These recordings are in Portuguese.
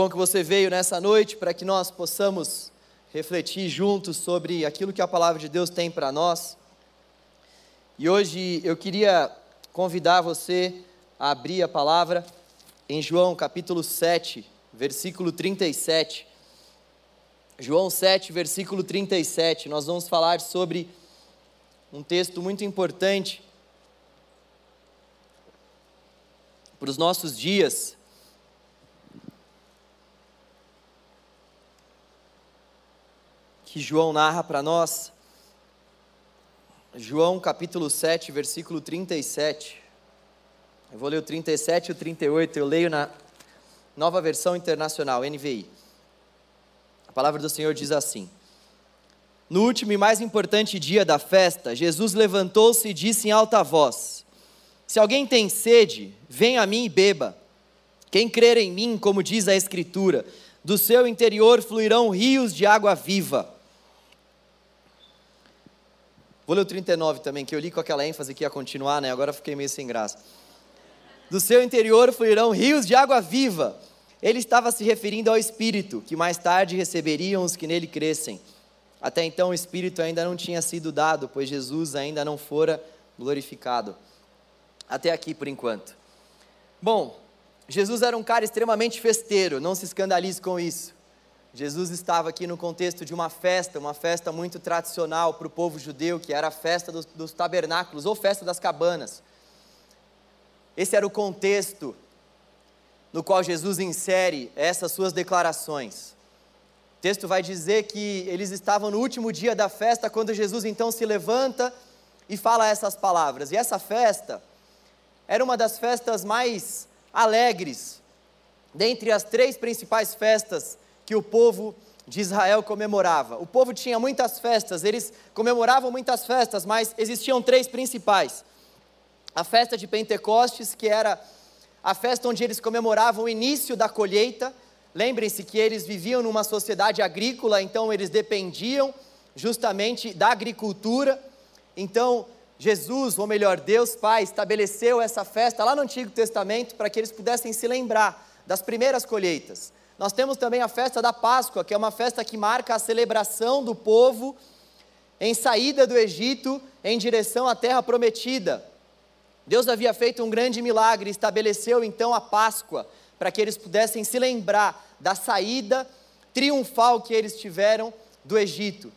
bom que você veio nessa noite para que nós possamos refletir juntos sobre aquilo que a palavra de Deus tem para nós. E hoje eu queria convidar você a abrir a palavra em João capítulo 7, versículo 37. João 7, versículo 37. Nós vamos falar sobre um texto muito importante para os nossos dias. Que João narra para nós. João capítulo 7, versículo 37. Eu vou ler o 37 e o 38, eu leio na nova versão internacional, NVI. A palavra do Senhor diz assim: No último e mais importante dia da festa, Jesus levantou-se e disse em alta voz: Se alguém tem sede, venha a mim e beba. Quem crer em mim, como diz a Escritura, do seu interior fluirão rios de água viva. Vou ler o 39 também, que eu li com aquela ênfase que ia continuar, né? Agora fiquei meio sem graça do seu interior fluirão rios de água viva. Ele estava se referindo ao Espírito, que mais tarde receberiam os que nele crescem. Até então o Espírito ainda não tinha sido dado, pois Jesus ainda não fora glorificado. Até aqui por enquanto. Bom, Jesus era um cara extremamente festeiro, não se escandalize com isso. Jesus estava aqui no contexto de uma festa, uma festa muito tradicional para o povo judeu, que era a festa dos, dos tabernáculos ou festa das cabanas. Esse era o contexto no qual Jesus insere essas suas declarações. O texto vai dizer que eles estavam no último dia da festa, quando Jesus então se levanta e fala essas palavras. E essa festa era uma das festas mais alegres, dentre as três principais festas que o povo de Israel comemorava. O povo tinha muitas festas, eles comemoravam muitas festas, mas existiam três principais a festa de Pentecostes, que era a festa onde eles comemoravam o início da colheita. Lembrem-se que eles viviam numa sociedade agrícola, então eles dependiam justamente da agricultura. Então, Jesus, ou melhor, Deus Pai, estabeleceu essa festa lá no Antigo Testamento para que eles pudessem se lembrar das primeiras colheitas. Nós temos também a festa da Páscoa, que é uma festa que marca a celebração do povo em saída do Egito em direção à terra prometida. Deus havia feito um grande milagre, estabeleceu então a Páscoa, para que eles pudessem se lembrar da saída triunfal que eles tiveram do Egito.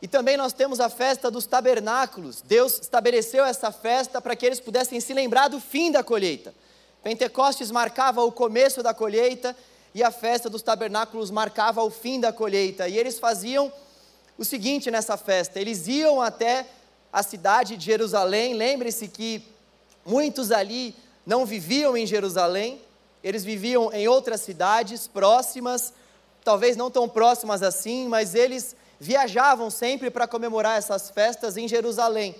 E também nós temos a festa dos tabernáculos. Deus estabeleceu essa festa para que eles pudessem se lembrar do fim da colheita. Pentecostes marcava o começo da colheita e a festa dos tabernáculos marcava o fim da colheita. E eles faziam o seguinte nessa festa: eles iam até a cidade de Jerusalém. Lembre-se que Muitos ali não viviam em Jerusalém, eles viviam em outras cidades próximas, talvez não tão próximas assim, mas eles viajavam sempre para comemorar essas festas em Jerusalém.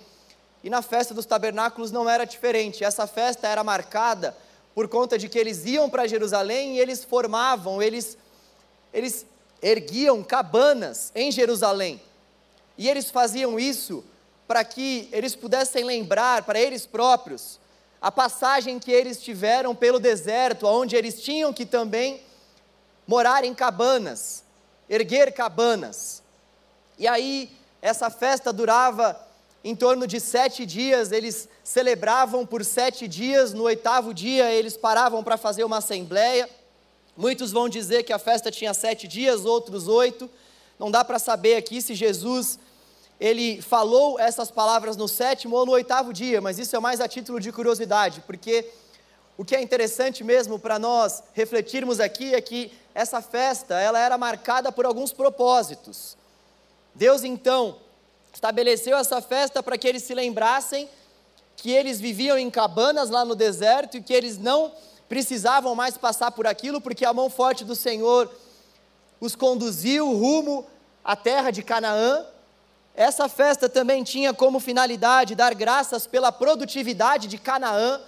E na festa dos tabernáculos não era diferente. Essa festa era marcada por conta de que eles iam para Jerusalém e eles formavam, eles, eles erguiam cabanas em Jerusalém. E eles faziam isso para que eles pudessem lembrar para eles próprios a passagem que eles tiveram pelo deserto, onde eles tinham que também morar em cabanas, erguer cabanas. E aí, essa festa durava em torno de sete dias, eles celebravam por sete dias, no oitavo dia eles paravam para fazer uma assembleia. Muitos vão dizer que a festa tinha sete dias, outros oito. Não dá para saber aqui se Jesus ele falou essas palavras no sétimo ou no oitavo dia, mas isso é mais a título de curiosidade, porque o que é interessante mesmo para nós refletirmos aqui é que essa festa, ela era marcada por alguns propósitos. Deus então estabeleceu essa festa para que eles se lembrassem que eles viviam em cabanas lá no deserto e que eles não precisavam mais passar por aquilo, porque a mão forte do Senhor os conduziu rumo à terra de Canaã, essa festa também tinha como finalidade dar graças pela produtividade de Canaã.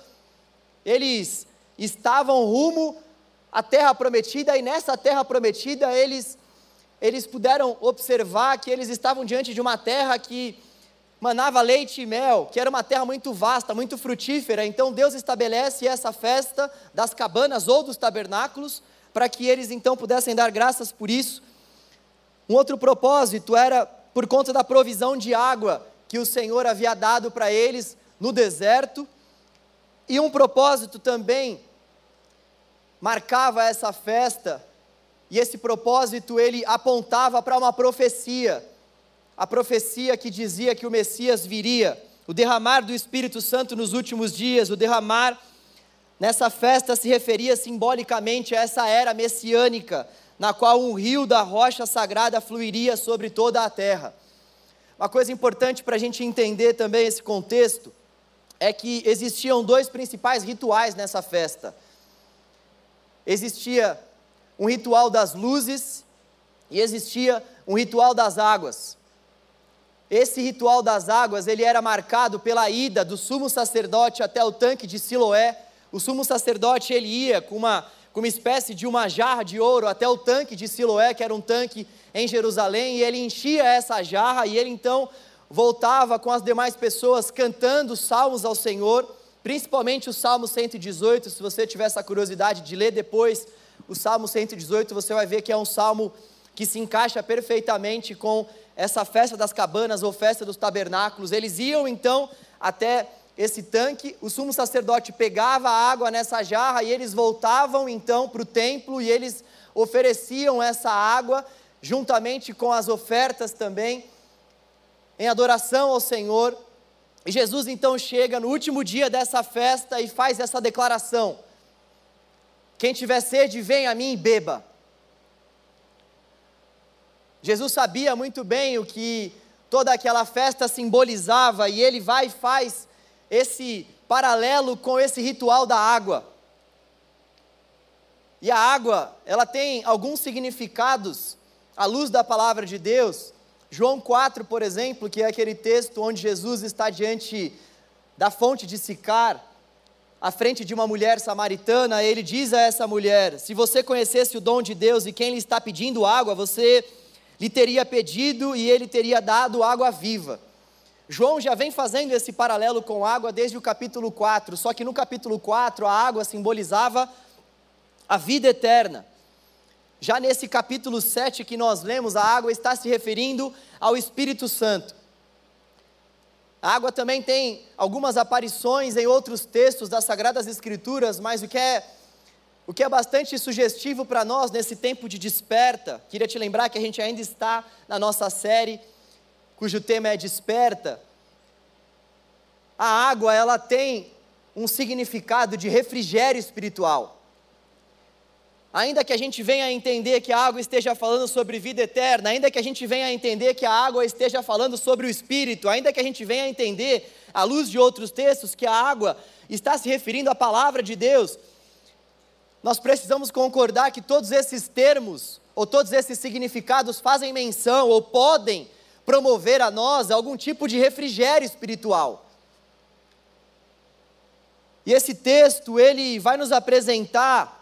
Eles estavam rumo à terra prometida e nessa terra prometida eles eles puderam observar que eles estavam diante de uma terra que manava leite e mel, que era uma terra muito vasta, muito frutífera. Então Deus estabelece essa festa das cabanas ou dos tabernáculos para que eles então pudessem dar graças por isso. Um outro propósito era por conta da provisão de água que o Senhor havia dado para eles no deserto. E um propósito também marcava essa festa, e esse propósito ele apontava para uma profecia, a profecia que dizia que o Messias viria, o derramar do Espírito Santo nos últimos dias, o derramar nessa festa se referia simbolicamente a essa era messiânica, na qual um rio da rocha sagrada fluiria sobre toda a terra. Uma coisa importante para a gente entender também esse contexto é que existiam dois principais rituais nessa festa. Existia um ritual das luzes e existia um ritual das águas. Esse ritual das águas, ele era marcado pela ida do sumo sacerdote até o tanque de Siloé. O sumo sacerdote ele ia com uma com uma espécie de uma jarra de ouro até o tanque de Siloé, que era um tanque em Jerusalém, e ele enchia essa jarra e ele então voltava com as demais pessoas cantando salmos ao Senhor, principalmente o Salmo 118. Se você tiver essa curiosidade de ler depois o Salmo 118, você vai ver que é um salmo que se encaixa perfeitamente com essa festa das cabanas ou festa dos tabernáculos. Eles iam então até esse tanque, o sumo sacerdote pegava a água nessa jarra e eles voltavam então para o templo e eles ofereciam essa água juntamente com as ofertas também em adoração ao Senhor. E Jesus então chega no último dia dessa festa e faz essa declaração: Quem tiver sede, vem a mim e beba. Jesus sabia muito bem o que toda aquela festa simbolizava e ele vai e faz esse paralelo com esse ritual da água. E a água, ela tem alguns significados à luz da palavra de Deus. João 4, por exemplo, que é aquele texto onde Jesus está diante da fonte de Sicar, à frente de uma mulher samaritana, ele diz a essa mulher: Se você conhecesse o dom de Deus e quem lhe está pedindo água, você lhe teria pedido e ele teria dado água viva. João já vem fazendo esse paralelo com água desde o capítulo 4, só que no capítulo 4 a água simbolizava a vida eterna. Já nesse capítulo 7 que nós lemos, a água está se referindo ao Espírito Santo. A água também tem algumas aparições em outros textos das Sagradas Escrituras, mas o que é, o que é bastante sugestivo para nós nesse tempo de desperta, queria te lembrar que a gente ainda está na nossa série, cujo tema é Desperta. A água, ela tem um significado de refrigério espiritual. Ainda que a gente venha a entender que a água esteja falando sobre vida eterna, ainda que a gente venha a entender que a água esteja falando sobre o Espírito, ainda que a gente venha a entender, à luz de outros textos, que a água está se referindo à palavra de Deus, nós precisamos concordar que todos esses termos, ou todos esses significados, fazem menção ou podem promover a nós algum tipo de refrigério espiritual. E esse texto, ele vai nos apresentar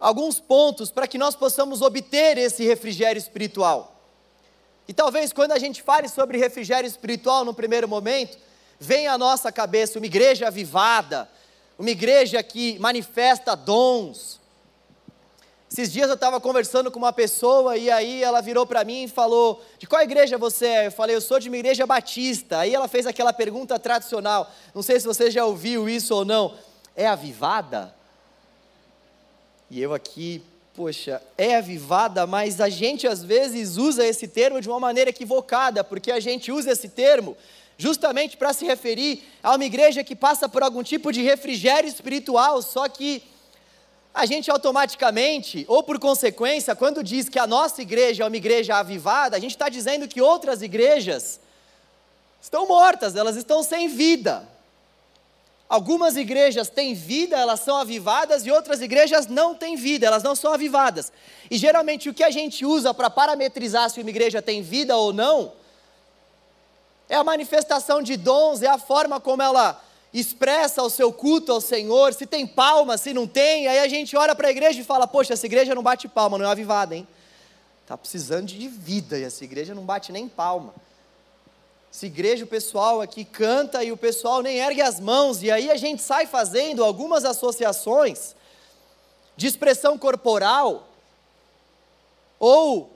alguns pontos para que nós possamos obter esse refrigério espiritual. E talvez quando a gente fale sobre refrigério espiritual no primeiro momento, venha à nossa cabeça uma igreja avivada, uma igreja que manifesta dons. Esses dias eu estava conversando com uma pessoa e aí ela virou para mim e falou: De qual igreja você é? Eu falei: Eu sou de uma igreja batista. Aí ela fez aquela pergunta tradicional. Não sei se você já ouviu isso ou não. É avivada? E eu aqui, poxa, é avivada, mas a gente às vezes usa esse termo de uma maneira equivocada, porque a gente usa esse termo justamente para se referir a uma igreja que passa por algum tipo de refrigério espiritual, só que a gente automaticamente, ou por consequência, quando diz que a nossa igreja é uma igreja avivada, a gente está dizendo que outras igrejas estão mortas, elas estão sem vida. Algumas igrejas têm vida, elas são avivadas, e outras igrejas não têm vida, elas não são avivadas. E geralmente o que a gente usa para parametrizar se uma igreja tem vida ou não, é a manifestação de dons, é a forma como ela expressa o seu culto ao Senhor, se tem palma, se não tem, aí a gente olha para a igreja e fala: Poxa, essa igreja não bate palma, não é avivada, hein? Está precisando de vida e essa igreja não bate nem palma. Essa igreja, o pessoal aqui canta e o pessoal nem ergue as mãos, e aí a gente sai fazendo algumas associações de expressão corporal, ou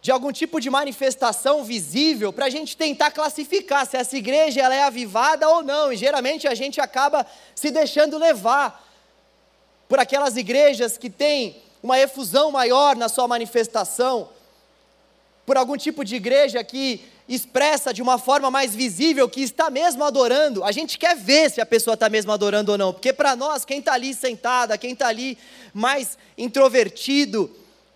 de algum tipo de manifestação visível para a gente tentar classificar se essa igreja ela é avivada ou não. E geralmente a gente acaba se deixando levar por aquelas igrejas que têm uma efusão maior na sua manifestação, por algum tipo de igreja que expressa de uma forma mais visível que está mesmo adorando. A gente quer ver se a pessoa está mesmo adorando ou não, porque para nós, quem está ali sentada, quem está ali mais introvertido,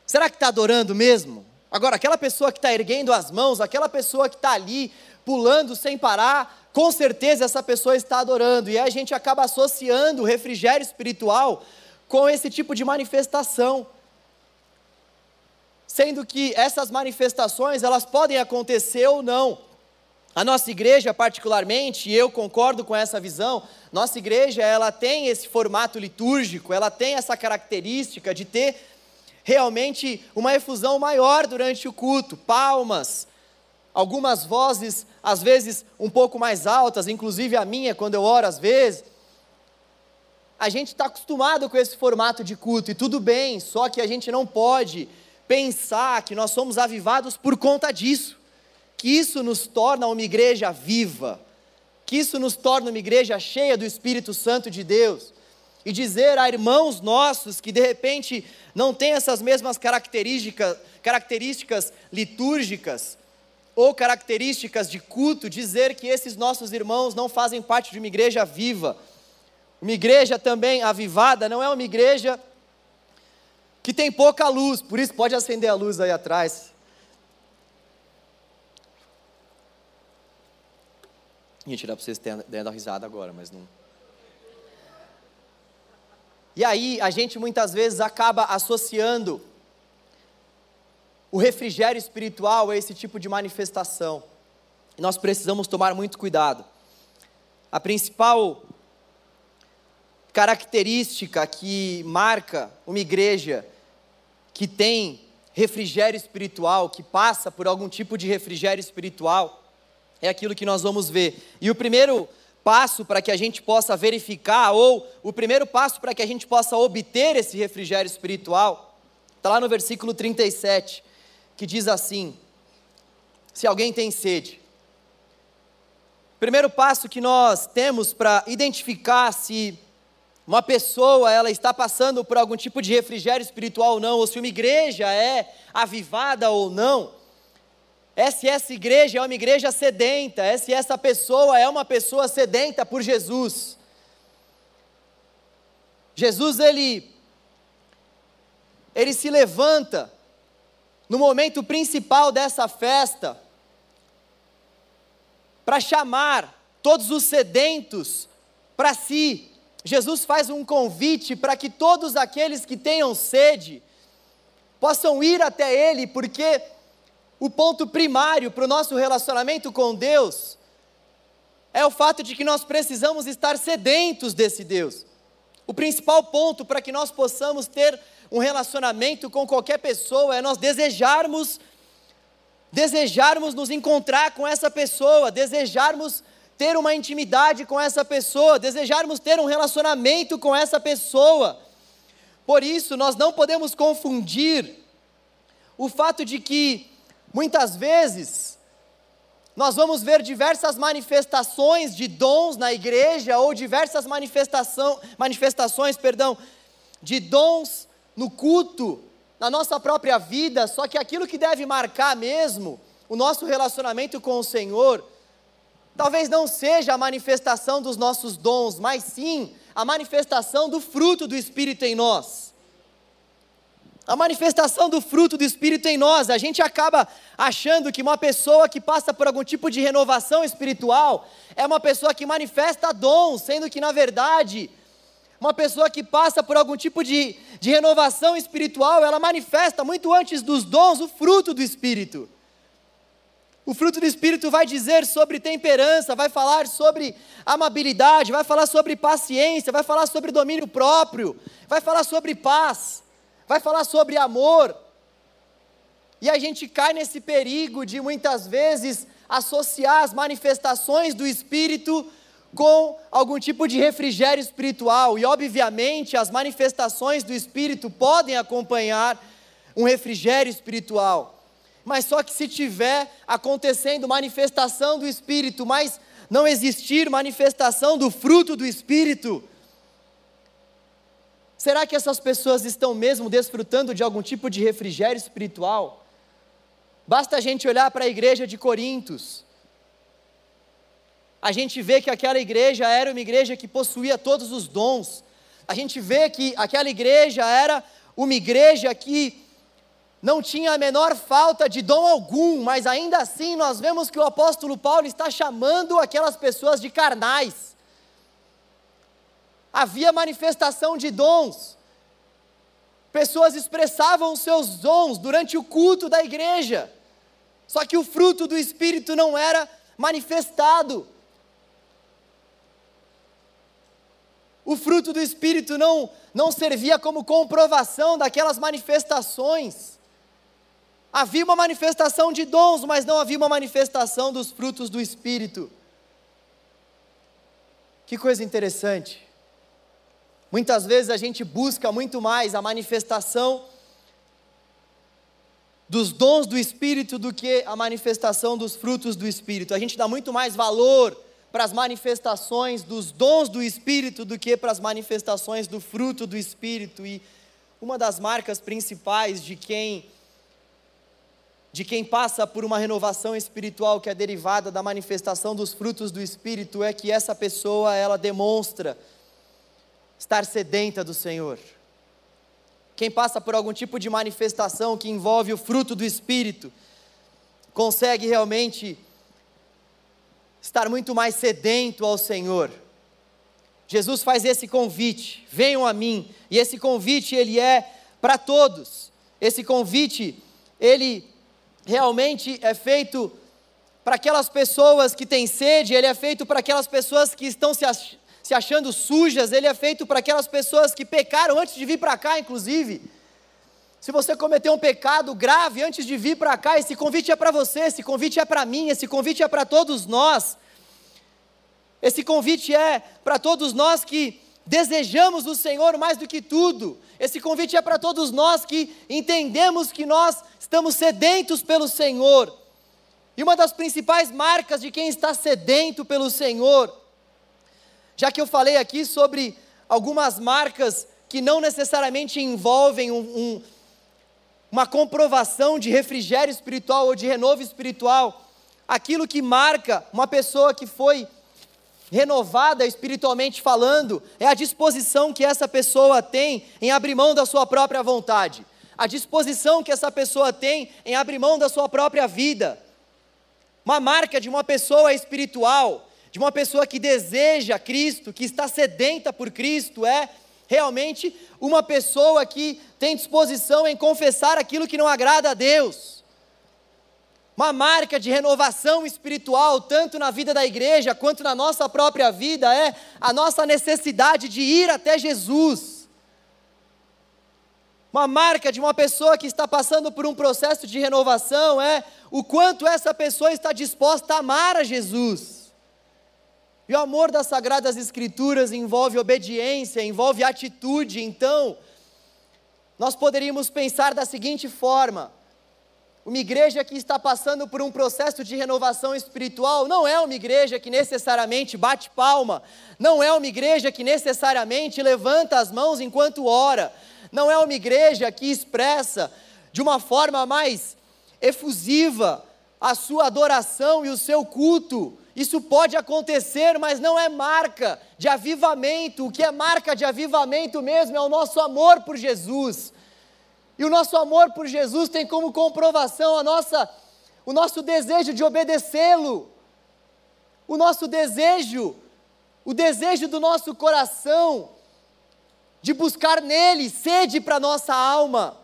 será que está adorando mesmo? Agora, aquela pessoa que está erguendo as mãos, aquela pessoa que está ali pulando sem parar, com certeza essa pessoa está adorando. E aí a gente acaba associando o refrigério espiritual com esse tipo de manifestação. Sendo que essas manifestações, elas podem acontecer ou não. A nossa igreja, particularmente, e eu concordo com essa visão, nossa igreja, ela tem esse formato litúrgico, ela tem essa característica de ter realmente uma efusão maior durante o culto, palmas, algumas vozes, às vezes um pouco mais altas, inclusive a minha, quando eu oro às vezes. A gente está acostumado com esse formato de culto, e tudo bem, só que a gente não pode pensar que nós somos avivados por conta disso, que isso nos torna uma igreja viva, que isso nos torna uma igreja cheia do Espírito Santo de Deus. E dizer a irmãos nossos que de repente não têm essas mesmas características, características litúrgicas ou características de culto, dizer que esses nossos irmãos não fazem parte de uma igreja viva. Uma igreja também avivada não é uma igreja que tem pouca luz, por isso pode acender a luz aí atrás. Ia tirar para vocês terem dando risada agora, mas não. E aí a gente muitas vezes acaba associando o refrigério espiritual a esse tipo de manifestação. E nós precisamos tomar muito cuidado. A principal característica que marca uma igreja que tem refrigério espiritual, que passa por algum tipo de refrigério espiritual, é aquilo que nós vamos ver. E o primeiro passo para que a gente possa verificar, ou o primeiro passo para que a gente possa obter esse refrigério espiritual, está lá no versículo 37, que diz assim: Se alguém tem sede. Primeiro passo que nós temos para identificar se uma pessoa ela está passando por algum tipo de refrigério espiritual ou não, ou se uma igreja é avivada ou não, é se essa igreja é uma igreja sedenta, é se essa pessoa é uma pessoa sedenta por Jesus. Jesus, ele, ele se levanta no momento principal dessa festa para chamar todos os sedentos para si. Jesus faz um convite para que todos aqueles que tenham sede possam ir até Ele, porque o ponto primário para o nosso relacionamento com Deus é o fato de que nós precisamos estar sedentos desse Deus. O principal ponto para que nós possamos ter um relacionamento com qualquer pessoa é nós desejarmos desejarmos nos encontrar com essa pessoa, desejarmos ter uma intimidade com essa pessoa, desejarmos ter um relacionamento com essa pessoa. Por isso, nós não podemos confundir o fato de que Muitas vezes, nós vamos ver diversas manifestações de dons na igreja, ou diversas manifestação, manifestações perdão, de dons no culto, na nossa própria vida, só que aquilo que deve marcar mesmo o nosso relacionamento com o Senhor, talvez não seja a manifestação dos nossos dons, mas sim a manifestação do fruto do Espírito em nós a manifestação do fruto do Espírito em nós. A gente acaba achando que uma pessoa que passa por algum tipo de renovação espiritual é uma pessoa que manifesta dons, sendo que, na verdade, uma pessoa que passa por algum tipo de, de renovação espiritual, ela manifesta muito antes dos dons o fruto do Espírito. O fruto do Espírito vai dizer sobre temperança, vai falar sobre amabilidade, vai falar sobre paciência, vai falar sobre domínio próprio, vai falar sobre paz vai falar sobre amor. E a gente cai nesse perigo de muitas vezes associar as manifestações do Espírito com algum tipo de refrigério espiritual, e obviamente as manifestações do Espírito podem acompanhar um refrigério espiritual. Mas só que se tiver acontecendo manifestação do Espírito, mas não existir manifestação do fruto do Espírito, será que essas pessoas estão mesmo desfrutando de algum tipo de refrigério espiritual? Basta a gente olhar para a igreja de Corintos a gente vê que aquela igreja era uma igreja que possuía todos os dons. A gente vê que aquela igreja era uma igreja que não tinha a menor falta de dom algum, mas ainda assim nós vemos que o apóstolo Paulo está chamando aquelas pessoas de carnais. Havia manifestação de dons. Pessoas expressavam os seus dons durante o culto da igreja. Só que o fruto do espírito não era manifestado. o fruto do Espírito não, não servia como comprovação daquelas manifestações. Havia uma manifestação de dons, mas não havia uma manifestação dos frutos do Espírito. Que coisa interessante. Muitas vezes a gente busca muito mais a manifestação dos dons do Espírito do que a manifestação dos frutos do Espírito. A gente dá muito mais valor para as manifestações dos dons do Espírito do que para as manifestações do fruto do Espírito. E uma das marcas principais de quem de quem passa por uma renovação espiritual que é derivada da manifestação dos frutos do Espírito é que essa pessoa ela demonstra estar sedenta do Senhor. Quem passa por algum tipo de manifestação que envolve o fruto do Espírito consegue realmente estar muito mais sedento ao Senhor. Jesus faz esse convite: venham a mim. E esse convite ele é para todos. Esse convite ele realmente é feito para aquelas pessoas que têm sede, ele é feito para aquelas pessoas que estão se, ach se achando sujas, ele é feito para aquelas pessoas que pecaram antes de vir para cá, inclusive. Se você cometeu um pecado grave antes de vir para cá, esse convite é para você, esse convite é para mim, esse convite é para todos nós. Esse convite é para todos nós que desejamos o Senhor mais do que tudo. Esse convite é para todos nós que entendemos que nós estamos sedentos pelo Senhor. E uma das principais marcas de quem está sedento pelo Senhor, já que eu falei aqui sobre algumas marcas que não necessariamente envolvem um, um uma comprovação de refrigério espiritual ou de renovo espiritual, aquilo que marca uma pessoa que foi renovada espiritualmente falando, é a disposição que essa pessoa tem em abrir mão da sua própria vontade, a disposição que essa pessoa tem em abrir mão da sua própria vida. Uma marca de uma pessoa espiritual, de uma pessoa que deseja Cristo, que está sedenta por Cristo, é realmente uma pessoa que tem disposição em confessar aquilo que não agrada a Deus. Uma marca de renovação espiritual, tanto na vida da igreja quanto na nossa própria vida, é a nossa necessidade de ir até Jesus. Uma marca de uma pessoa que está passando por um processo de renovação é o quanto essa pessoa está disposta a amar a Jesus. E o amor das Sagradas Escrituras envolve obediência, envolve atitude. Então, nós poderíamos pensar da seguinte forma: uma igreja que está passando por um processo de renovação espiritual não é uma igreja que necessariamente bate palma, não é uma igreja que necessariamente levanta as mãos enquanto ora, não é uma igreja que expressa de uma forma mais efusiva a sua adoração e o seu culto isso pode acontecer, mas não é marca de avivamento. O que é marca de avivamento mesmo é o nosso amor por Jesus. E o nosso amor por Jesus tem como comprovação a nossa, o nosso desejo de obedecê-lo. O nosso desejo, o desejo do nosso coração de buscar nele sede para nossa alma.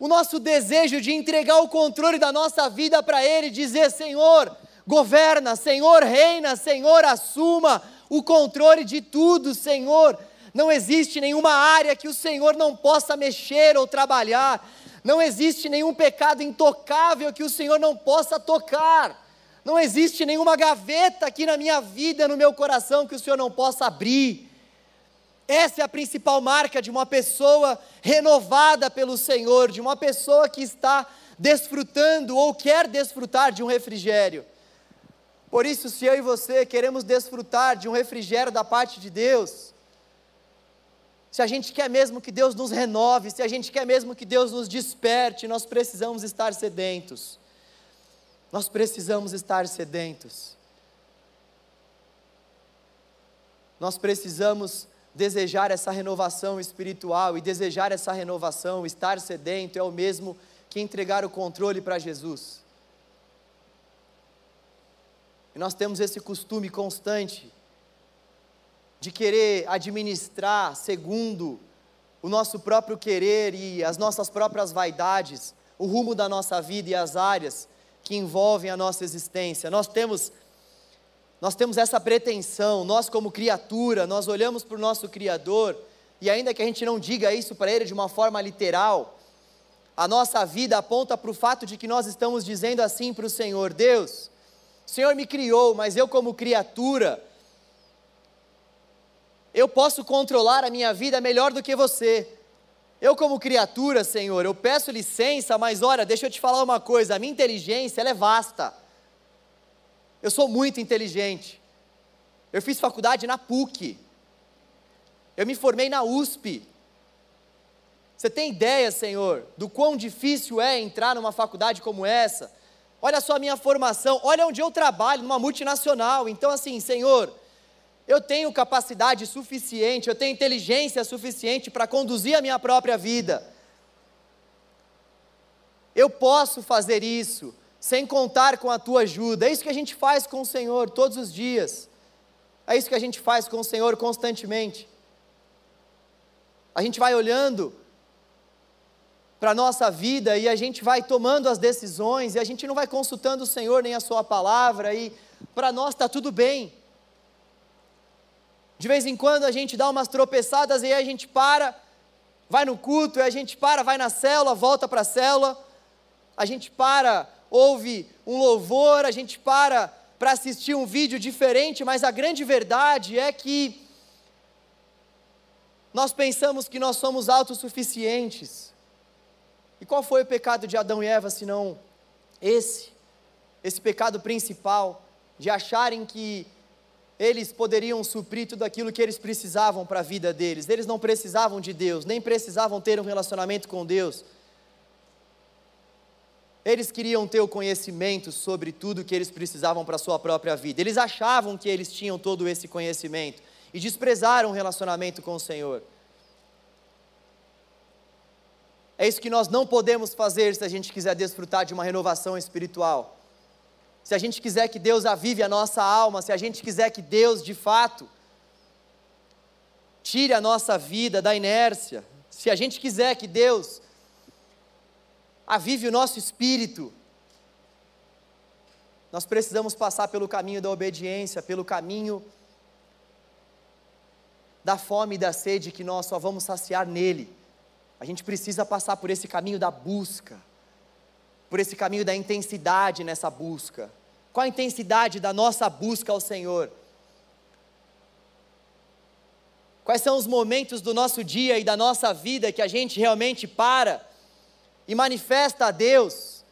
O nosso desejo de entregar o controle da nossa vida para ele, dizer: Senhor, governa, Senhor reina, Senhor assuma o controle de tudo, Senhor. Não existe nenhuma área que o Senhor não possa mexer ou trabalhar. Não existe nenhum pecado intocável que o Senhor não possa tocar. Não existe nenhuma gaveta aqui na minha vida, no meu coração, que o Senhor não possa abrir. Essa é a principal marca de uma pessoa renovada pelo Senhor, de uma pessoa que está desfrutando ou quer desfrutar de um refrigério. Por isso, se eu e você queremos desfrutar de um refrigério da parte de Deus, se a gente quer mesmo que Deus nos renove, se a gente quer mesmo que Deus nos desperte, nós precisamos estar sedentos. Nós precisamos estar sedentos. Nós precisamos desejar essa renovação espiritual e desejar essa renovação, estar sedento é o mesmo que entregar o controle para Jesus. E nós temos esse costume constante de querer administrar segundo o nosso próprio querer e as nossas próprias vaidades, o rumo da nossa vida e as áreas que envolvem a nossa existência. Nós temos nós temos essa pretensão, nós como criatura, nós olhamos para o nosso criador e ainda que a gente não diga isso para ele de uma forma literal, a nossa vida aponta para o fato de que nós estamos dizendo assim para o Senhor: Deus, o Senhor me criou, mas eu, como criatura, eu posso controlar a minha vida melhor do que você. Eu, como criatura, Senhor, eu peço licença, mas olha, deixa eu te falar uma coisa: a minha inteligência é vasta. Eu sou muito inteligente. Eu fiz faculdade na PUC. Eu me formei na USP. Você tem ideia, Senhor, do quão difícil é entrar numa faculdade como essa? Olha só a minha formação, olha onde eu trabalho, numa multinacional. Então, assim, Senhor, eu tenho capacidade suficiente, eu tenho inteligência suficiente para conduzir a minha própria vida. Eu posso fazer isso sem contar com a tua ajuda. É isso que a gente faz com o Senhor todos os dias. É isso que a gente faz com o Senhor constantemente. A gente vai olhando para a nossa vida e a gente vai tomando as decisões e a gente não vai consultando o Senhor nem a Sua palavra e para nós está tudo bem. De vez em quando a gente dá umas tropeçadas e aí a gente para, vai no culto, e a gente para, vai na célula, volta para a célula, a gente para, ouve um louvor, a gente para para assistir um vídeo diferente, mas a grande verdade é que nós pensamos que nós somos autossuficientes. E qual foi o pecado de Adão e Eva, senão esse? Esse pecado principal, de acharem que eles poderiam suprir tudo aquilo que eles precisavam para a vida deles. Eles não precisavam de Deus, nem precisavam ter um relacionamento com Deus. Eles queriam ter o conhecimento sobre tudo que eles precisavam para a sua própria vida. Eles achavam que eles tinham todo esse conhecimento e desprezaram o relacionamento com o Senhor. É isso que nós não podemos fazer se a gente quiser desfrutar de uma renovação espiritual. Se a gente quiser que Deus avive a nossa alma, se a gente quiser que Deus, de fato, tire a nossa vida da inércia, se a gente quiser que Deus avive o nosso espírito. Nós precisamos passar pelo caminho da obediência, pelo caminho da fome e da sede que nós só vamos saciar nele. A gente precisa passar por esse caminho da busca, por esse caminho da intensidade nessa busca. Qual a intensidade da nossa busca ao Senhor? Quais são os momentos do nosso dia e da nossa vida que a gente realmente para e manifesta a Deus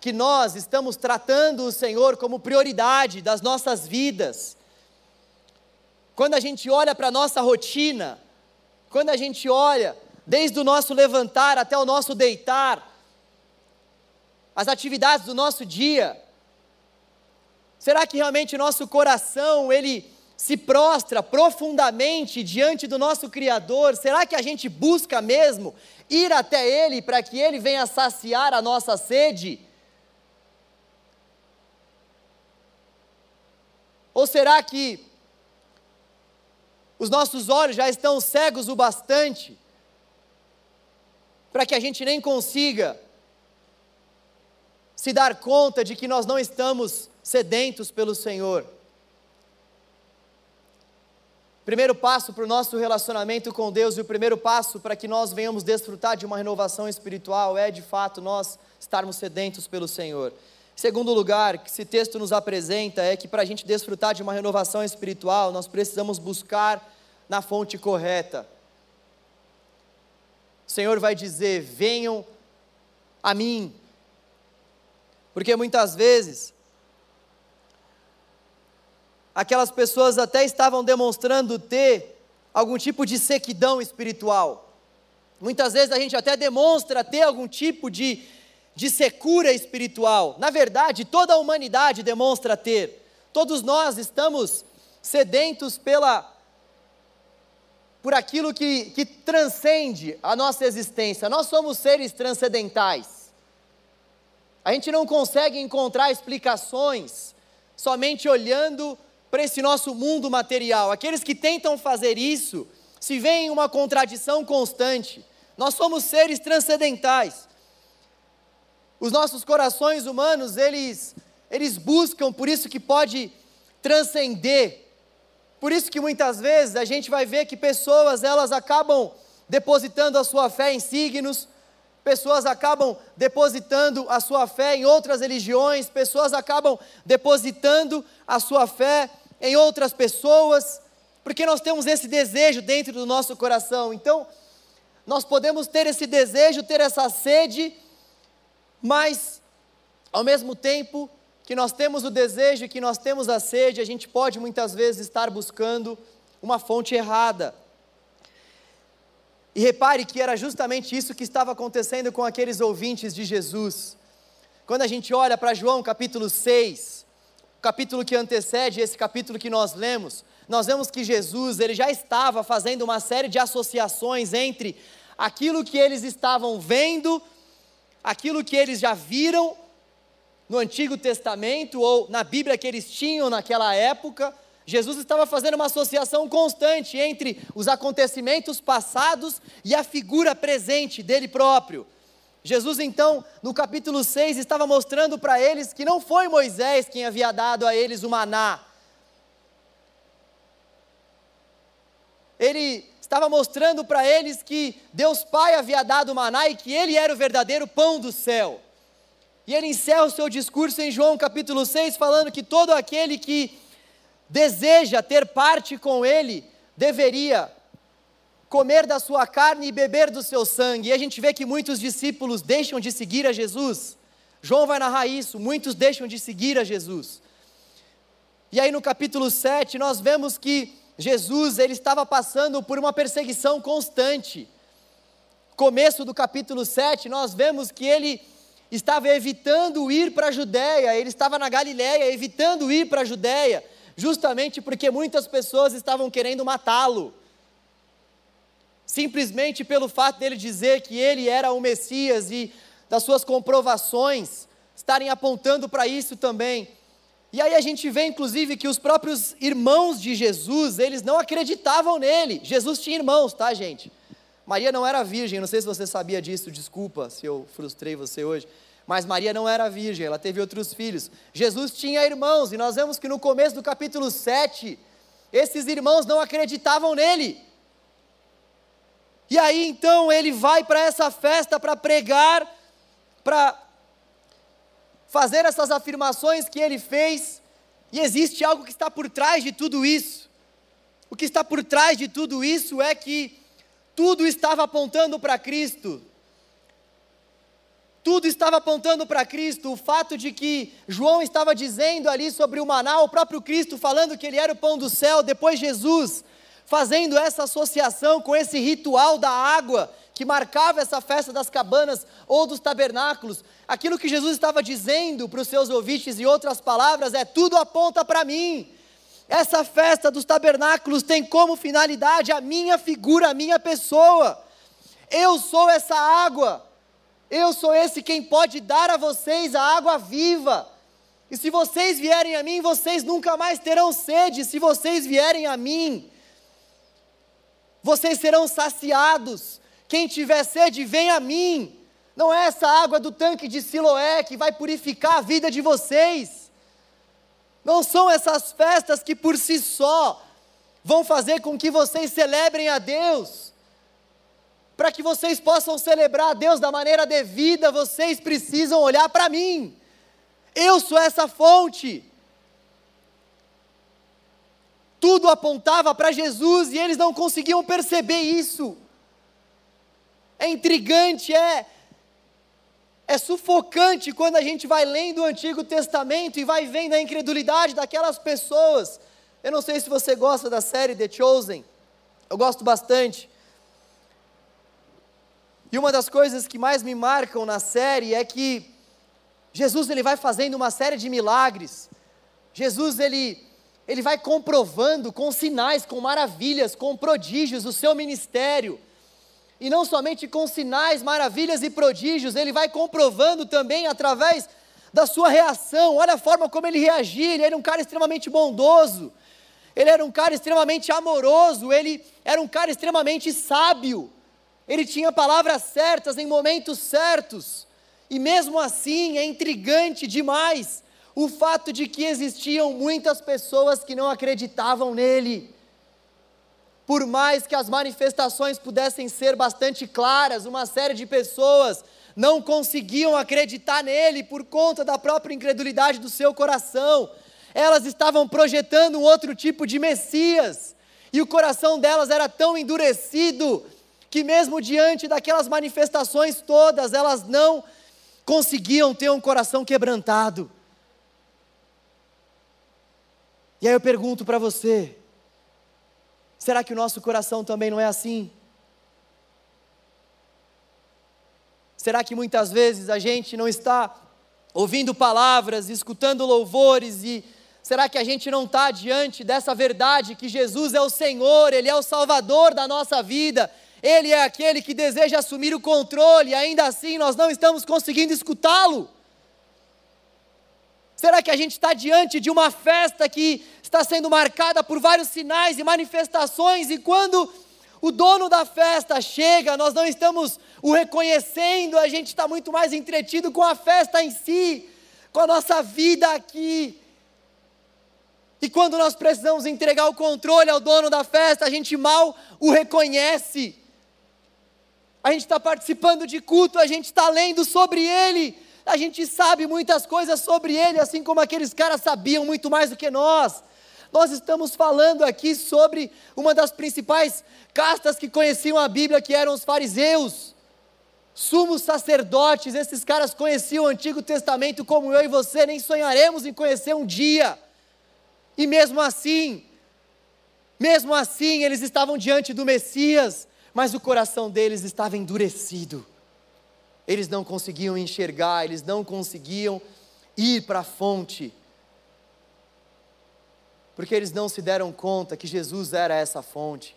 que nós estamos tratando o Senhor como prioridade das nossas vidas. Quando a gente olha para a nossa rotina, quando a gente olha desde o nosso levantar até o nosso deitar, as atividades do nosso dia, será que realmente nosso coração ele se prostra profundamente diante do nosso Criador? Será que a gente busca mesmo ir até Ele para que Ele venha saciar a nossa sede? Ou será que os nossos olhos já estão cegos o bastante para que a gente nem consiga se dar conta de que nós não estamos sedentos pelo Senhor? primeiro passo para o nosso relacionamento com Deus e o primeiro passo para que nós venhamos desfrutar de uma renovação espiritual é, de fato, nós estarmos sedentos pelo Senhor. Segundo lugar, que esse texto nos apresenta é que para a gente desfrutar de uma renovação espiritual, nós precisamos buscar na fonte correta. O Senhor vai dizer: venham a mim. Porque muitas vezes, aquelas pessoas até estavam demonstrando ter algum tipo de sequidão espiritual. Muitas vezes a gente até demonstra ter algum tipo de de secura espiritual. Na verdade, toda a humanidade demonstra ter. Todos nós estamos sedentos pela por aquilo que, que transcende a nossa existência. Nós somos seres transcendentais. A gente não consegue encontrar explicações somente olhando para esse nosso mundo material. Aqueles que tentam fazer isso se veem em uma contradição constante. Nós somos seres transcendentais. Os nossos corações humanos, eles, eles buscam, por isso que pode transcender. Por isso que muitas vezes a gente vai ver que pessoas, elas acabam depositando a sua fé em signos, pessoas acabam depositando a sua fé em outras religiões, pessoas acabam depositando a sua fé em outras pessoas, porque nós temos esse desejo dentro do nosso coração. Então, nós podemos ter esse desejo, ter essa sede, mas, ao mesmo tempo que nós temos o desejo e que nós temos a sede, a gente pode muitas vezes estar buscando uma fonte errada. E repare que era justamente isso que estava acontecendo com aqueles ouvintes de Jesus. Quando a gente olha para João capítulo 6, capítulo que antecede esse capítulo que nós lemos, nós vemos que Jesus, ele já estava fazendo uma série de associações entre aquilo que eles estavam vendo aquilo que eles já viram no Antigo Testamento ou na Bíblia que eles tinham naquela época. Jesus estava fazendo uma associação constante entre os acontecimentos passados e a figura presente dele próprio. Jesus, então, no capítulo 6, estava mostrando para eles que não foi Moisés quem havia dado a eles o maná. Ele estava mostrando para eles que Deus Pai havia dado maná e que ele era o verdadeiro pão do céu. E ele encerra o seu discurso em João capítulo 6, falando que todo aquele que deseja ter parte com ele deveria comer da sua carne e beber do seu sangue. E a gente vê que muitos discípulos deixam de seguir a Jesus. João vai narrar isso, muitos deixam de seguir a Jesus. E aí no capítulo 7 nós vemos que Jesus ele estava passando por uma perseguição constante. Começo do capítulo 7, nós vemos que ele estava evitando ir para a Judéia, ele estava na Galiléia, evitando ir para a Judéia, justamente porque muitas pessoas estavam querendo matá-lo. Simplesmente pelo fato dele dizer que ele era o Messias e das suas comprovações estarem apontando para isso também. E aí a gente vê inclusive que os próprios irmãos de Jesus, eles não acreditavam nele. Jesus tinha irmãos, tá, gente? Maria não era virgem, não sei se você sabia disso, desculpa se eu frustrei você hoje. Mas Maria não era virgem, ela teve outros filhos. Jesus tinha irmãos, e nós vemos que no começo do capítulo 7, esses irmãos não acreditavam nele. E aí então ele vai para essa festa para pregar, para fazer essas afirmações que ele fez, e existe algo que está por trás de tudo isso. O que está por trás de tudo isso é que tudo estava apontando para Cristo. Tudo estava apontando para Cristo. O fato de que João estava dizendo ali sobre o maná, o próprio Cristo falando que ele era o pão do céu, depois Jesus fazendo essa associação com esse ritual da água que marcava essa festa das cabanas ou dos tabernáculos, aquilo que Jesus estava dizendo para os seus ouvintes, em outras palavras, é: tudo aponta para mim. Essa festa dos tabernáculos tem como finalidade a minha figura, a minha pessoa. Eu sou essa água. Eu sou esse quem pode dar a vocês a água viva. E se vocês vierem a mim, vocês nunca mais terão sede. Se vocês vierem a mim, vocês serão saciados. Quem tiver sede, vem a mim. Não é essa água do tanque de Siloé que vai purificar a vida de vocês. Não são essas festas que por si só vão fazer com que vocês celebrem a Deus. Para que vocês possam celebrar a Deus da maneira devida, vocês precisam olhar para mim. Eu sou essa fonte. Tudo apontava para Jesus e eles não conseguiam perceber isso. É intrigante, é é sufocante quando a gente vai lendo o Antigo Testamento e vai vendo a incredulidade daquelas pessoas. Eu não sei se você gosta da série The Chosen. Eu gosto bastante. E uma das coisas que mais me marcam na série é que Jesus ele vai fazendo uma série de milagres. Jesus ele ele vai comprovando com sinais, com maravilhas, com prodígios o seu ministério. E não somente com sinais, maravilhas e prodígios, ele vai comprovando também através da sua reação. Olha a forma como ele reagia. Ele era um cara extremamente bondoso, ele era um cara extremamente amoroso, ele era um cara extremamente sábio. Ele tinha palavras certas em momentos certos. E mesmo assim é intrigante demais o fato de que existiam muitas pessoas que não acreditavam nele por mais que as manifestações pudessem ser bastante claras, uma série de pessoas não conseguiam acreditar nele por conta da própria incredulidade do seu coração. Elas estavam projetando um outro tipo de Messias, e o coração delas era tão endurecido que, mesmo diante daquelas manifestações todas, elas não conseguiam ter um coração quebrantado. E aí eu pergunto para você: Será que o nosso coração também não é assim? Será que muitas vezes a gente não está ouvindo palavras, escutando louvores e será que a gente não está diante dessa verdade que Jesus é o Senhor, Ele é o Salvador da nossa vida, Ele é aquele que deseja assumir o controle ainda assim nós não estamos conseguindo escutá-lo? Será que a gente está diante de uma festa que está sendo marcada por vários sinais e manifestações, e quando o dono da festa chega, nós não estamos o reconhecendo, a gente está muito mais entretido com a festa em si, com a nossa vida aqui. E quando nós precisamos entregar o controle ao dono da festa, a gente mal o reconhece. A gente está participando de culto, a gente está lendo sobre ele, a gente sabe muitas coisas sobre ele, assim como aqueles caras sabiam muito mais do que nós. Nós estamos falando aqui sobre uma das principais castas que conheciam a Bíblia, que eram os fariseus. Sumos sacerdotes, esses caras conheciam o Antigo Testamento como eu e você nem sonharemos em conhecer um dia. E mesmo assim, mesmo assim, eles estavam diante do Messias, mas o coração deles estava endurecido eles não conseguiam enxergar, eles não conseguiam ir para a fonte, porque eles não se deram conta que Jesus era essa fonte.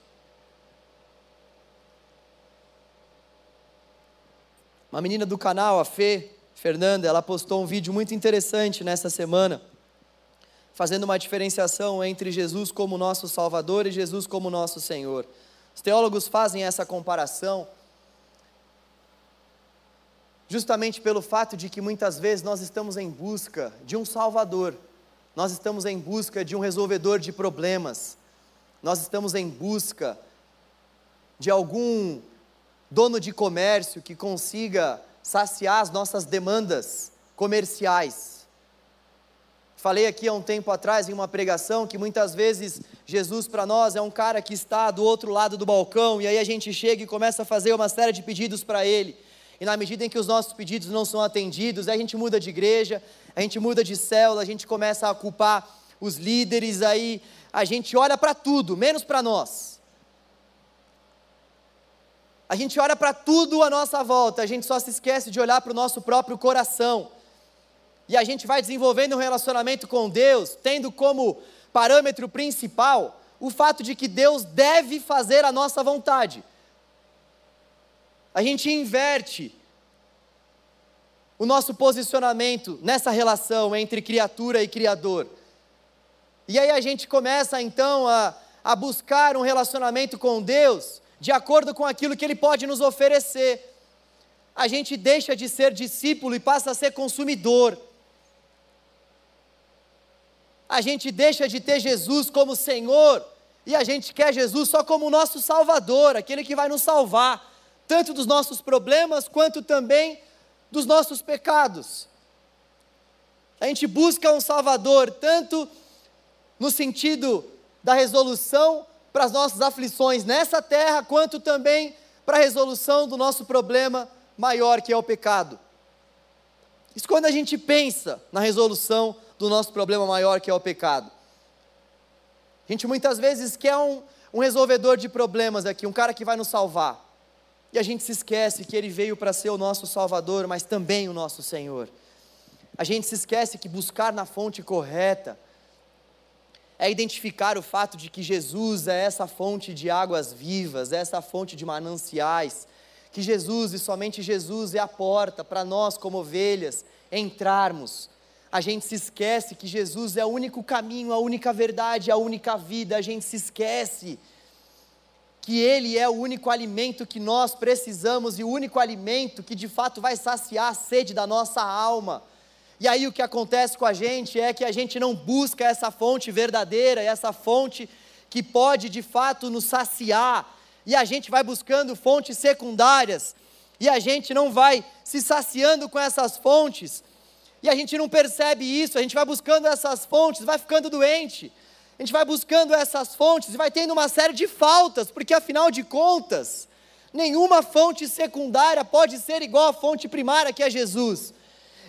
Uma menina do canal, a Fê Fernanda, ela postou um vídeo muito interessante nessa semana, fazendo uma diferenciação entre Jesus como nosso Salvador e Jesus como nosso Senhor. Os teólogos fazem essa comparação justamente pelo fato de que muitas vezes nós estamos em busca de um Salvador, nós estamos em busca de um resolvedor de problemas, nós estamos em busca de algum dono de comércio que consiga saciar as nossas demandas comerciais. Falei aqui há um tempo atrás em uma pregação que muitas vezes Jesus para nós é um cara que está do outro lado do balcão e aí a gente chega e começa a fazer uma série de pedidos para ele e na medida em que os nossos pedidos não são atendidos, a gente muda de igreja, a gente muda de célula, a gente começa a culpar os líderes, aí a gente olha para tudo, menos para nós. A gente olha para tudo à nossa volta, a gente só se esquece de olhar para o nosso próprio coração. E a gente vai desenvolvendo um relacionamento com Deus, tendo como parâmetro principal o fato de que Deus deve fazer a nossa vontade a gente inverte o nosso posicionamento nessa relação entre criatura e Criador. E aí a gente começa então a, a buscar um relacionamento com Deus de acordo com aquilo que Ele pode nos oferecer. A gente deixa de ser discípulo e passa a ser consumidor. A gente deixa de ter Jesus como Senhor e a gente quer Jesus só como nosso Salvador, aquele que vai nos salvar tanto dos nossos problemas quanto também dos nossos pecados. A gente busca um Salvador, tanto no sentido da resolução para as nossas aflições nessa terra, quanto também para a resolução do nosso problema maior, que é o pecado. Isso quando a gente pensa na resolução do nosso problema maior, que é o pecado. A gente muitas vezes quer um, um resolvedor de problemas aqui, um cara que vai nos salvar. E a gente se esquece que ele veio para ser o nosso Salvador, mas também o nosso Senhor. A gente se esquece que buscar na fonte correta é identificar o fato de que Jesus é essa fonte de águas vivas, é essa fonte de mananciais, que Jesus e somente Jesus é a porta para nós, como ovelhas, entrarmos. A gente se esquece que Jesus é o único caminho, a única verdade, a única vida. A gente se esquece que Ele é o único alimento que nós precisamos e o único alimento que de fato vai saciar a sede da nossa alma. E aí o que acontece com a gente é que a gente não busca essa fonte verdadeira, essa fonte que pode de fato nos saciar, e a gente vai buscando fontes secundárias, e a gente não vai se saciando com essas fontes, e a gente não percebe isso, a gente vai buscando essas fontes, vai ficando doente, a gente vai buscando essas fontes e vai tendo uma série de faltas, porque afinal de contas, nenhuma fonte secundária pode ser igual à fonte primária que é Jesus.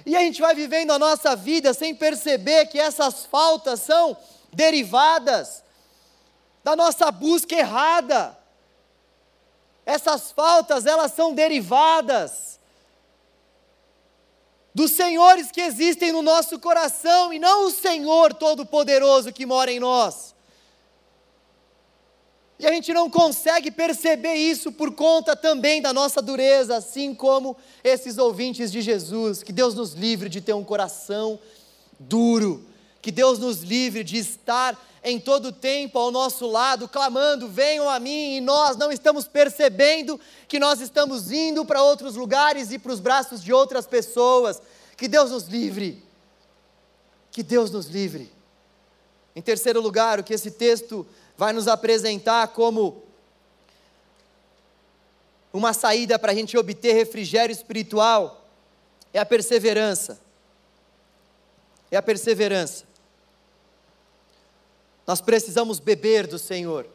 E a gente vai vivendo a nossa vida sem perceber que essas faltas são derivadas da nossa busca errada. Essas faltas, elas são derivadas dos senhores que existem no nosso coração e não o Senhor Todo-Poderoso que mora em nós. E a gente não consegue perceber isso por conta também da nossa dureza, assim como esses ouvintes de Jesus. Que Deus nos livre de ter um coração duro, que Deus nos livre de estar em todo tempo ao nosso lado, clamando: venham a mim, e nós não estamos percebendo que nós estamos indo para outros lugares e para os braços de outras pessoas. Que Deus nos livre. Que Deus nos livre. Em terceiro lugar, o que esse texto vai nos apresentar como uma saída para a gente obter refrigério espiritual é a perseverança. É a perseverança. Nós precisamos beber do Senhor.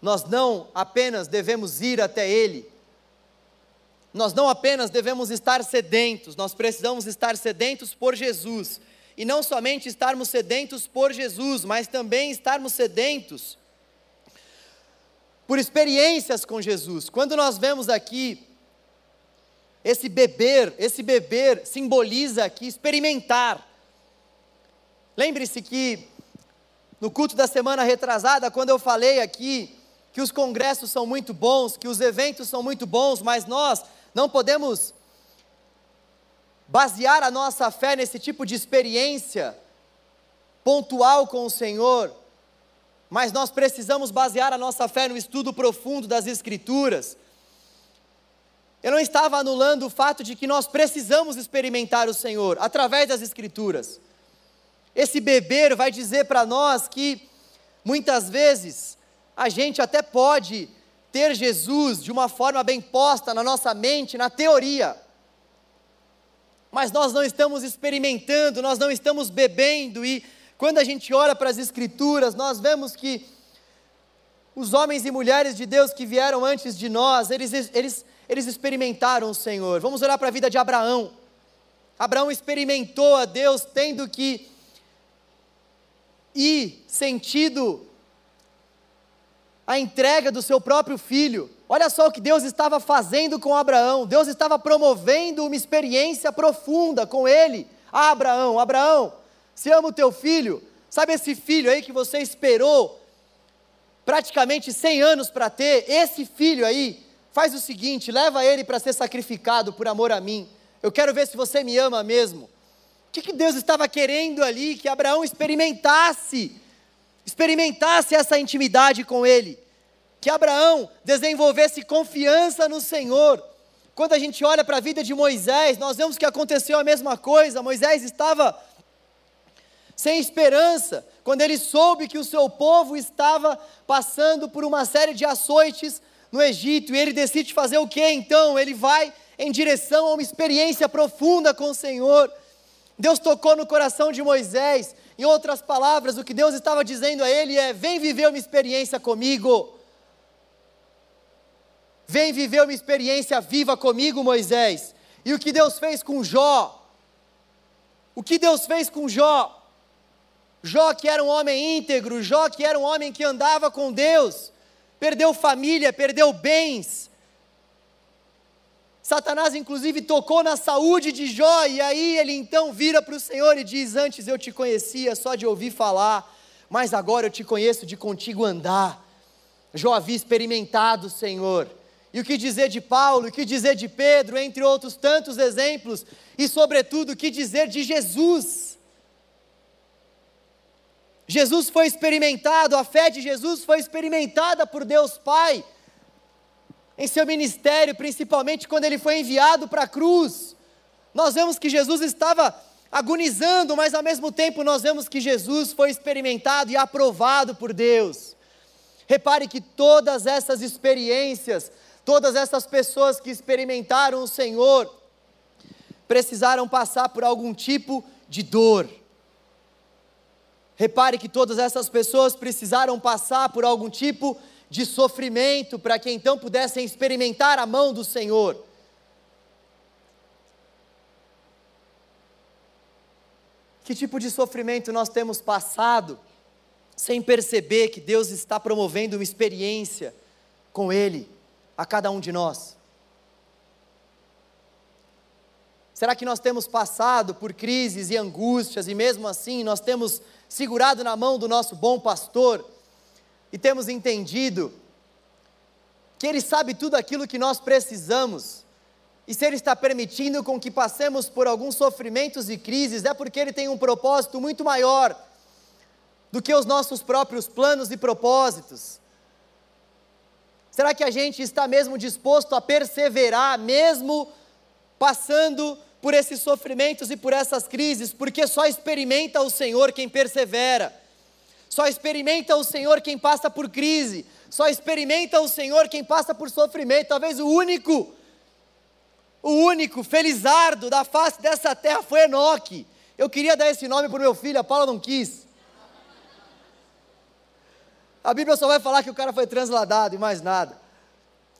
Nós não apenas devemos ir até Ele, nós não apenas devemos estar sedentos, nós precisamos estar sedentos por Jesus. E não somente estarmos sedentos por Jesus, mas também estarmos sedentos por experiências com Jesus. Quando nós vemos aqui esse beber, esse beber simboliza aqui experimentar. Lembre-se que no culto da semana retrasada, quando eu falei aqui que os congressos são muito bons, que os eventos são muito bons, mas nós não podemos basear a nossa fé nesse tipo de experiência pontual com o Senhor, mas nós precisamos basear a nossa fé no estudo profundo das Escrituras. Eu não estava anulando o fato de que nós precisamos experimentar o Senhor através das Escrituras. Esse beber vai dizer para nós que muitas vezes a gente até pode ter Jesus de uma forma bem posta na nossa mente, na teoria, mas nós não estamos experimentando, nós não estamos bebendo, e quando a gente olha para as Escrituras, nós vemos que os homens e mulheres de Deus que vieram antes de nós, eles, eles, eles experimentaram o Senhor. Vamos olhar para a vida de Abraão. Abraão experimentou a Deus tendo que ir sentido a entrega do seu próprio filho. Olha só o que Deus estava fazendo com Abraão. Deus estava promovendo uma experiência profunda com ele. Ah, Abraão, Abraão, se ama o teu filho. Sabe esse filho aí que você esperou praticamente 100 anos para ter? Esse filho aí, faz o seguinte: leva ele para ser sacrificado por amor a mim. Eu quero ver se você me ama mesmo. O que, que Deus estava querendo ali? Que Abraão experimentasse experimentasse essa intimidade com Ele, que Abraão desenvolvesse confiança no Senhor. Quando a gente olha para a vida de Moisés, nós vemos que aconteceu a mesma coisa. Moisés estava sem esperança, quando ele soube que o seu povo estava passando por uma série de açoites no Egito, e ele decide fazer o que então? Ele vai em direção a uma experiência profunda com o Senhor. Deus tocou no coração de Moisés. Em outras palavras, o que Deus estava dizendo a ele é: vem viver uma experiência comigo. Vem viver uma experiência viva comigo, Moisés. E o que Deus fez com Jó? O que Deus fez com Jó? Jó, que era um homem íntegro, Jó, que era um homem que andava com Deus, perdeu família, perdeu bens, Satanás, inclusive, tocou na saúde de Jó, e aí ele então vira para o Senhor e diz: Antes eu te conhecia só de ouvir falar, mas agora eu te conheço de contigo andar. Jó havia experimentado o Senhor. E o que dizer de Paulo, o que dizer de Pedro, entre outros tantos exemplos, e sobretudo o que dizer de Jesus. Jesus foi experimentado, a fé de Jesus foi experimentada por Deus Pai em seu ministério, principalmente quando ele foi enviado para a cruz. Nós vemos que Jesus estava agonizando, mas ao mesmo tempo nós vemos que Jesus foi experimentado e aprovado por Deus. Repare que todas essas experiências, todas essas pessoas que experimentaram o Senhor, precisaram passar por algum tipo de dor. Repare que todas essas pessoas precisaram passar por algum tipo de de sofrimento, para que então pudessem experimentar a mão do Senhor. Que tipo de sofrimento nós temos passado sem perceber que Deus está promovendo uma experiência com Ele a cada um de nós? Será que nós temos passado por crises e angústias e mesmo assim nós temos segurado na mão do nosso bom pastor? E temos entendido que Ele sabe tudo aquilo que nós precisamos, e se Ele está permitindo com que passemos por alguns sofrimentos e crises, é porque Ele tem um propósito muito maior do que os nossos próprios planos e propósitos. Será que a gente está mesmo disposto a perseverar, mesmo passando por esses sofrimentos e por essas crises, porque só experimenta o Senhor quem persevera. Só experimenta o Senhor quem passa por crise. Só experimenta o Senhor quem passa por sofrimento. Talvez o único, o único felizardo da face dessa terra foi Enoque. Eu queria dar esse nome para o meu filho, a Paula não quis. A Bíblia só vai falar que o cara foi transladado e mais nada.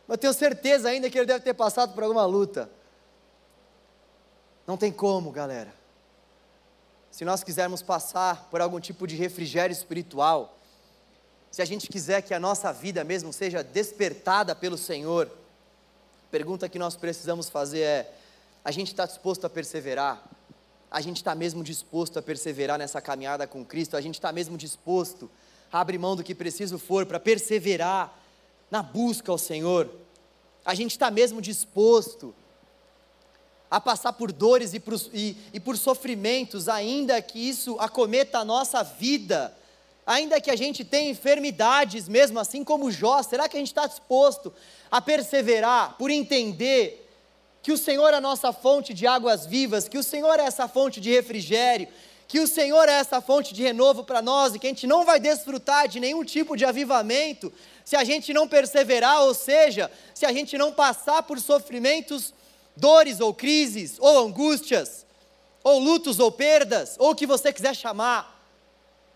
Mas tenho certeza ainda que ele deve ter passado por alguma luta. Não tem como, galera se nós quisermos passar por algum tipo de refrigério espiritual, se a gente quiser que a nossa vida mesmo seja despertada pelo Senhor, a pergunta que nós precisamos fazer é: a gente está disposto a perseverar? A gente está mesmo disposto a perseverar nessa caminhada com Cristo? A gente está mesmo disposto a abrir mão do que preciso for para perseverar na busca ao Senhor? A gente está mesmo disposto a passar por dores e por, e, e por sofrimentos, ainda que isso acometa a nossa vida, ainda que a gente tenha enfermidades mesmo, assim como Jó, será que a gente está disposto a perseverar por entender que o Senhor é a nossa fonte de águas vivas, que o Senhor é essa fonte de refrigério, que o Senhor é essa fonte de renovo para nós e que a gente não vai desfrutar de nenhum tipo de avivamento se a gente não perseverar, ou seja, se a gente não passar por sofrimentos dores ou crises, ou angústias, ou lutos ou perdas, ou o que você quiser chamar.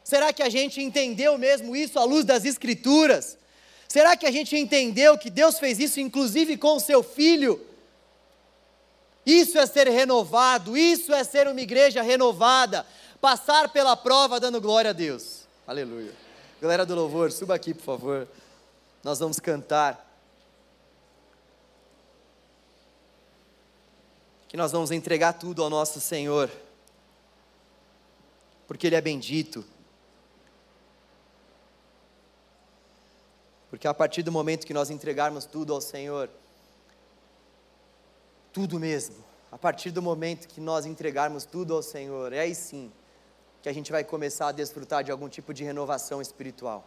Será que a gente entendeu mesmo isso à luz das Escrituras? Será que a gente entendeu que Deus fez isso inclusive com o seu filho? Isso é ser renovado, isso é ser uma igreja renovada, passar pela prova dando glória a Deus. Aleluia. Galera do louvor, suba aqui, por favor. Nós vamos cantar. Que nós vamos entregar tudo ao nosso Senhor, porque Ele é bendito. Porque a partir do momento que nós entregarmos tudo ao Senhor, tudo mesmo, a partir do momento que nós entregarmos tudo ao Senhor, é aí sim que a gente vai começar a desfrutar de algum tipo de renovação espiritual.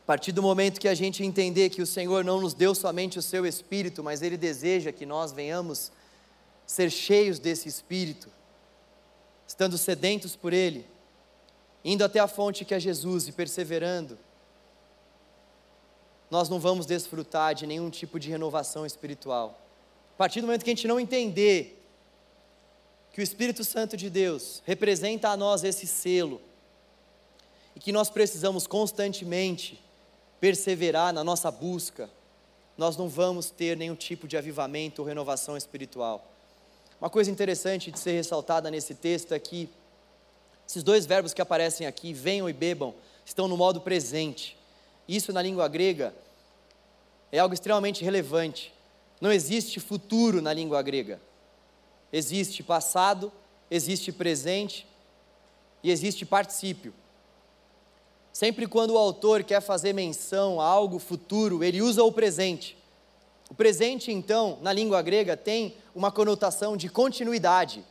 A partir do momento que a gente entender que o Senhor não nos deu somente o seu espírito, mas Ele deseja que nós venhamos ser cheios desse espírito, estando sedentos por Ele, indo até a fonte que é Jesus e perseverando, nós não vamos desfrutar de nenhum tipo de renovação espiritual. A partir do momento que a gente não entender que o Espírito Santo de Deus representa a nós esse selo e que nós precisamos constantemente perseverar na nossa busca, nós não vamos ter nenhum tipo de avivamento ou renovação espiritual. Uma coisa interessante de ser ressaltada nesse texto é que esses dois verbos que aparecem aqui, venham e bebam, estão no modo presente. Isso na língua grega é algo extremamente relevante. Não existe futuro na língua grega. Existe passado, existe presente e existe particípio. Sempre quando o autor quer fazer menção a algo futuro, ele usa o presente. O presente, então, na língua grega, tem uma conotação de continuidade.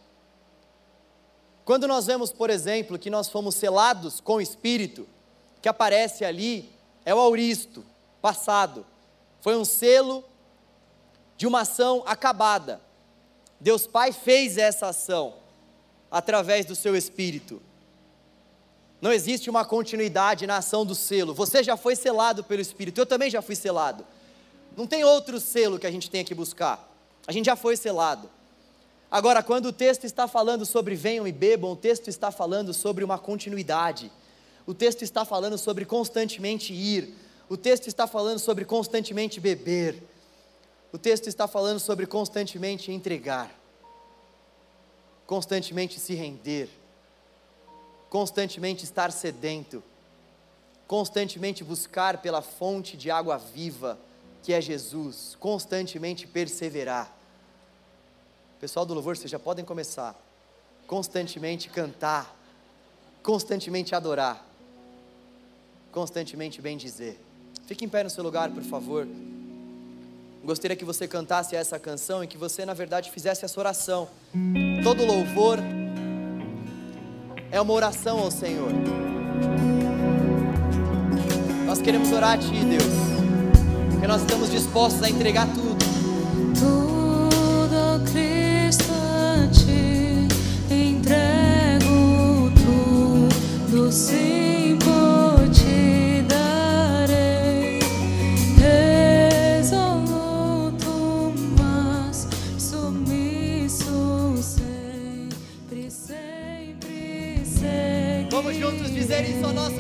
Quando nós vemos, por exemplo, que nós fomos selados com o Espírito, que aparece ali é o auristo, passado. Foi um selo de uma ação acabada. Deus Pai fez essa ação através do seu Espírito. Não existe uma continuidade na ação do selo. Você já foi selado pelo Espírito, eu também já fui selado. Não tem outro selo que a gente tenha que buscar. A gente já foi selado. Agora, quando o texto está falando sobre venham e bebam, o texto está falando sobre uma continuidade. O texto está falando sobre constantemente ir. O texto está falando sobre constantemente beber. O texto está falando sobre constantemente entregar. Constantemente se render constantemente estar sedento, constantemente buscar pela fonte de água viva, que é Jesus, constantemente perseverar. Pessoal do louvor, vocês já podem começar. Constantemente cantar, constantemente adorar, constantemente bem dizer. Fique em pé no seu lugar, por favor. Gostaria que você cantasse essa canção e que você, na verdade, fizesse essa oração. Todo louvor é uma oração ao Senhor. Nós queremos orar a Ti, Deus, porque nós estamos dispostos a entregar tudo. Isso ao nosso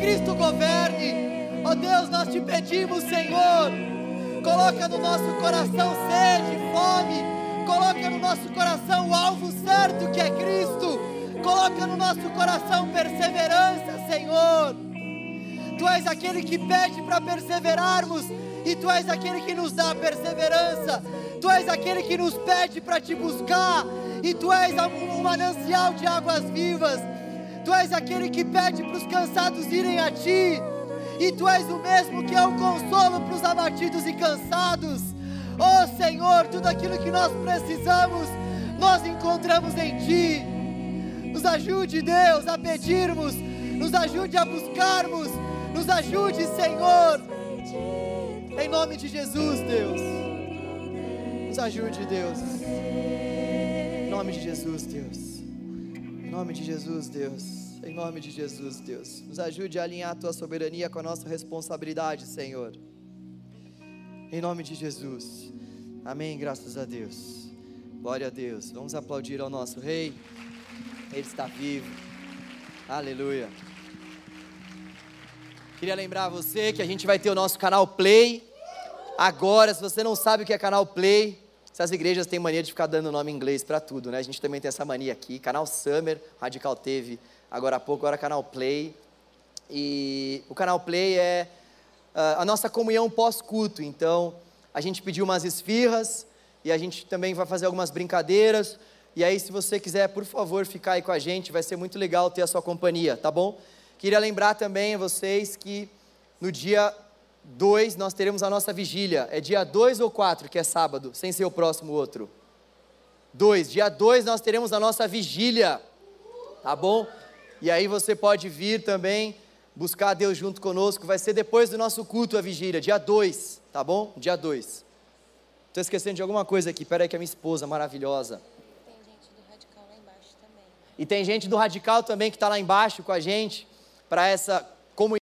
Cristo governe. Ó Deus, nós te pedimos, Senhor, coloca no nosso coração sede, fome, coloca no nosso coração o alvo certo que é Cristo, coloca no nosso coração perseverança, Senhor. Tu és aquele que pede para perseverarmos e tu és aquele que nos dá perseverança. Tu és aquele que nos pede para te buscar e tu és um manancial de águas vivas. Tu és aquele que pede para os cansados irem a ti. E tu és o mesmo que é o consolo para os abatidos e cansados. Oh Senhor, tudo aquilo que nós precisamos, nós encontramos em ti. Nos ajude, Deus, a pedirmos, nos ajude a buscarmos, nos ajude, Senhor. Em nome de Jesus, Deus. Nos ajude, Deus. Em nome de Jesus, Deus. Em nome de Jesus, Deus. Em nome de Jesus, Deus. Nos ajude a alinhar a tua soberania com a nossa responsabilidade, Senhor. Em nome de Jesus. Amém. Graças a Deus. Glória a Deus. Vamos aplaudir ao nosso Rei. Ele está vivo. Aleluia. Queria lembrar você que a gente vai ter o nosso canal Play. Agora, se você não sabe o que é canal Play, essas igrejas têm mania de ficar dando nome em inglês para tudo, né? A gente também tem essa mania aqui. Canal Summer, Radical teve agora há pouco, agora canal Play. E o canal Play é uh, a nossa comunhão pós-culto. Então, a gente pediu umas esfirras e a gente também vai fazer algumas brincadeiras. E aí, se você quiser, por favor, ficar aí com a gente, vai ser muito legal ter a sua companhia, tá bom? Queria lembrar também a vocês que no dia 2 nós teremos a nossa vigília. É dia 2 ou 4, que é sábado, sem ser o próximo outro? 2. Dia 2 nós teremos a nossa vigília, tá bom? E aí você pode vir também buscar Deus junto conosco. Vai ser depois do nosso culto a vigília, dia 2, tá bom? Dia 2. Estou esquecendo de alguma coisa aqui. Pera aí que é minha esposa maravilhosa. Tem gente do Radical lá embaixo também. E tem gente do Radical também que está lá embaixo com a gente para essa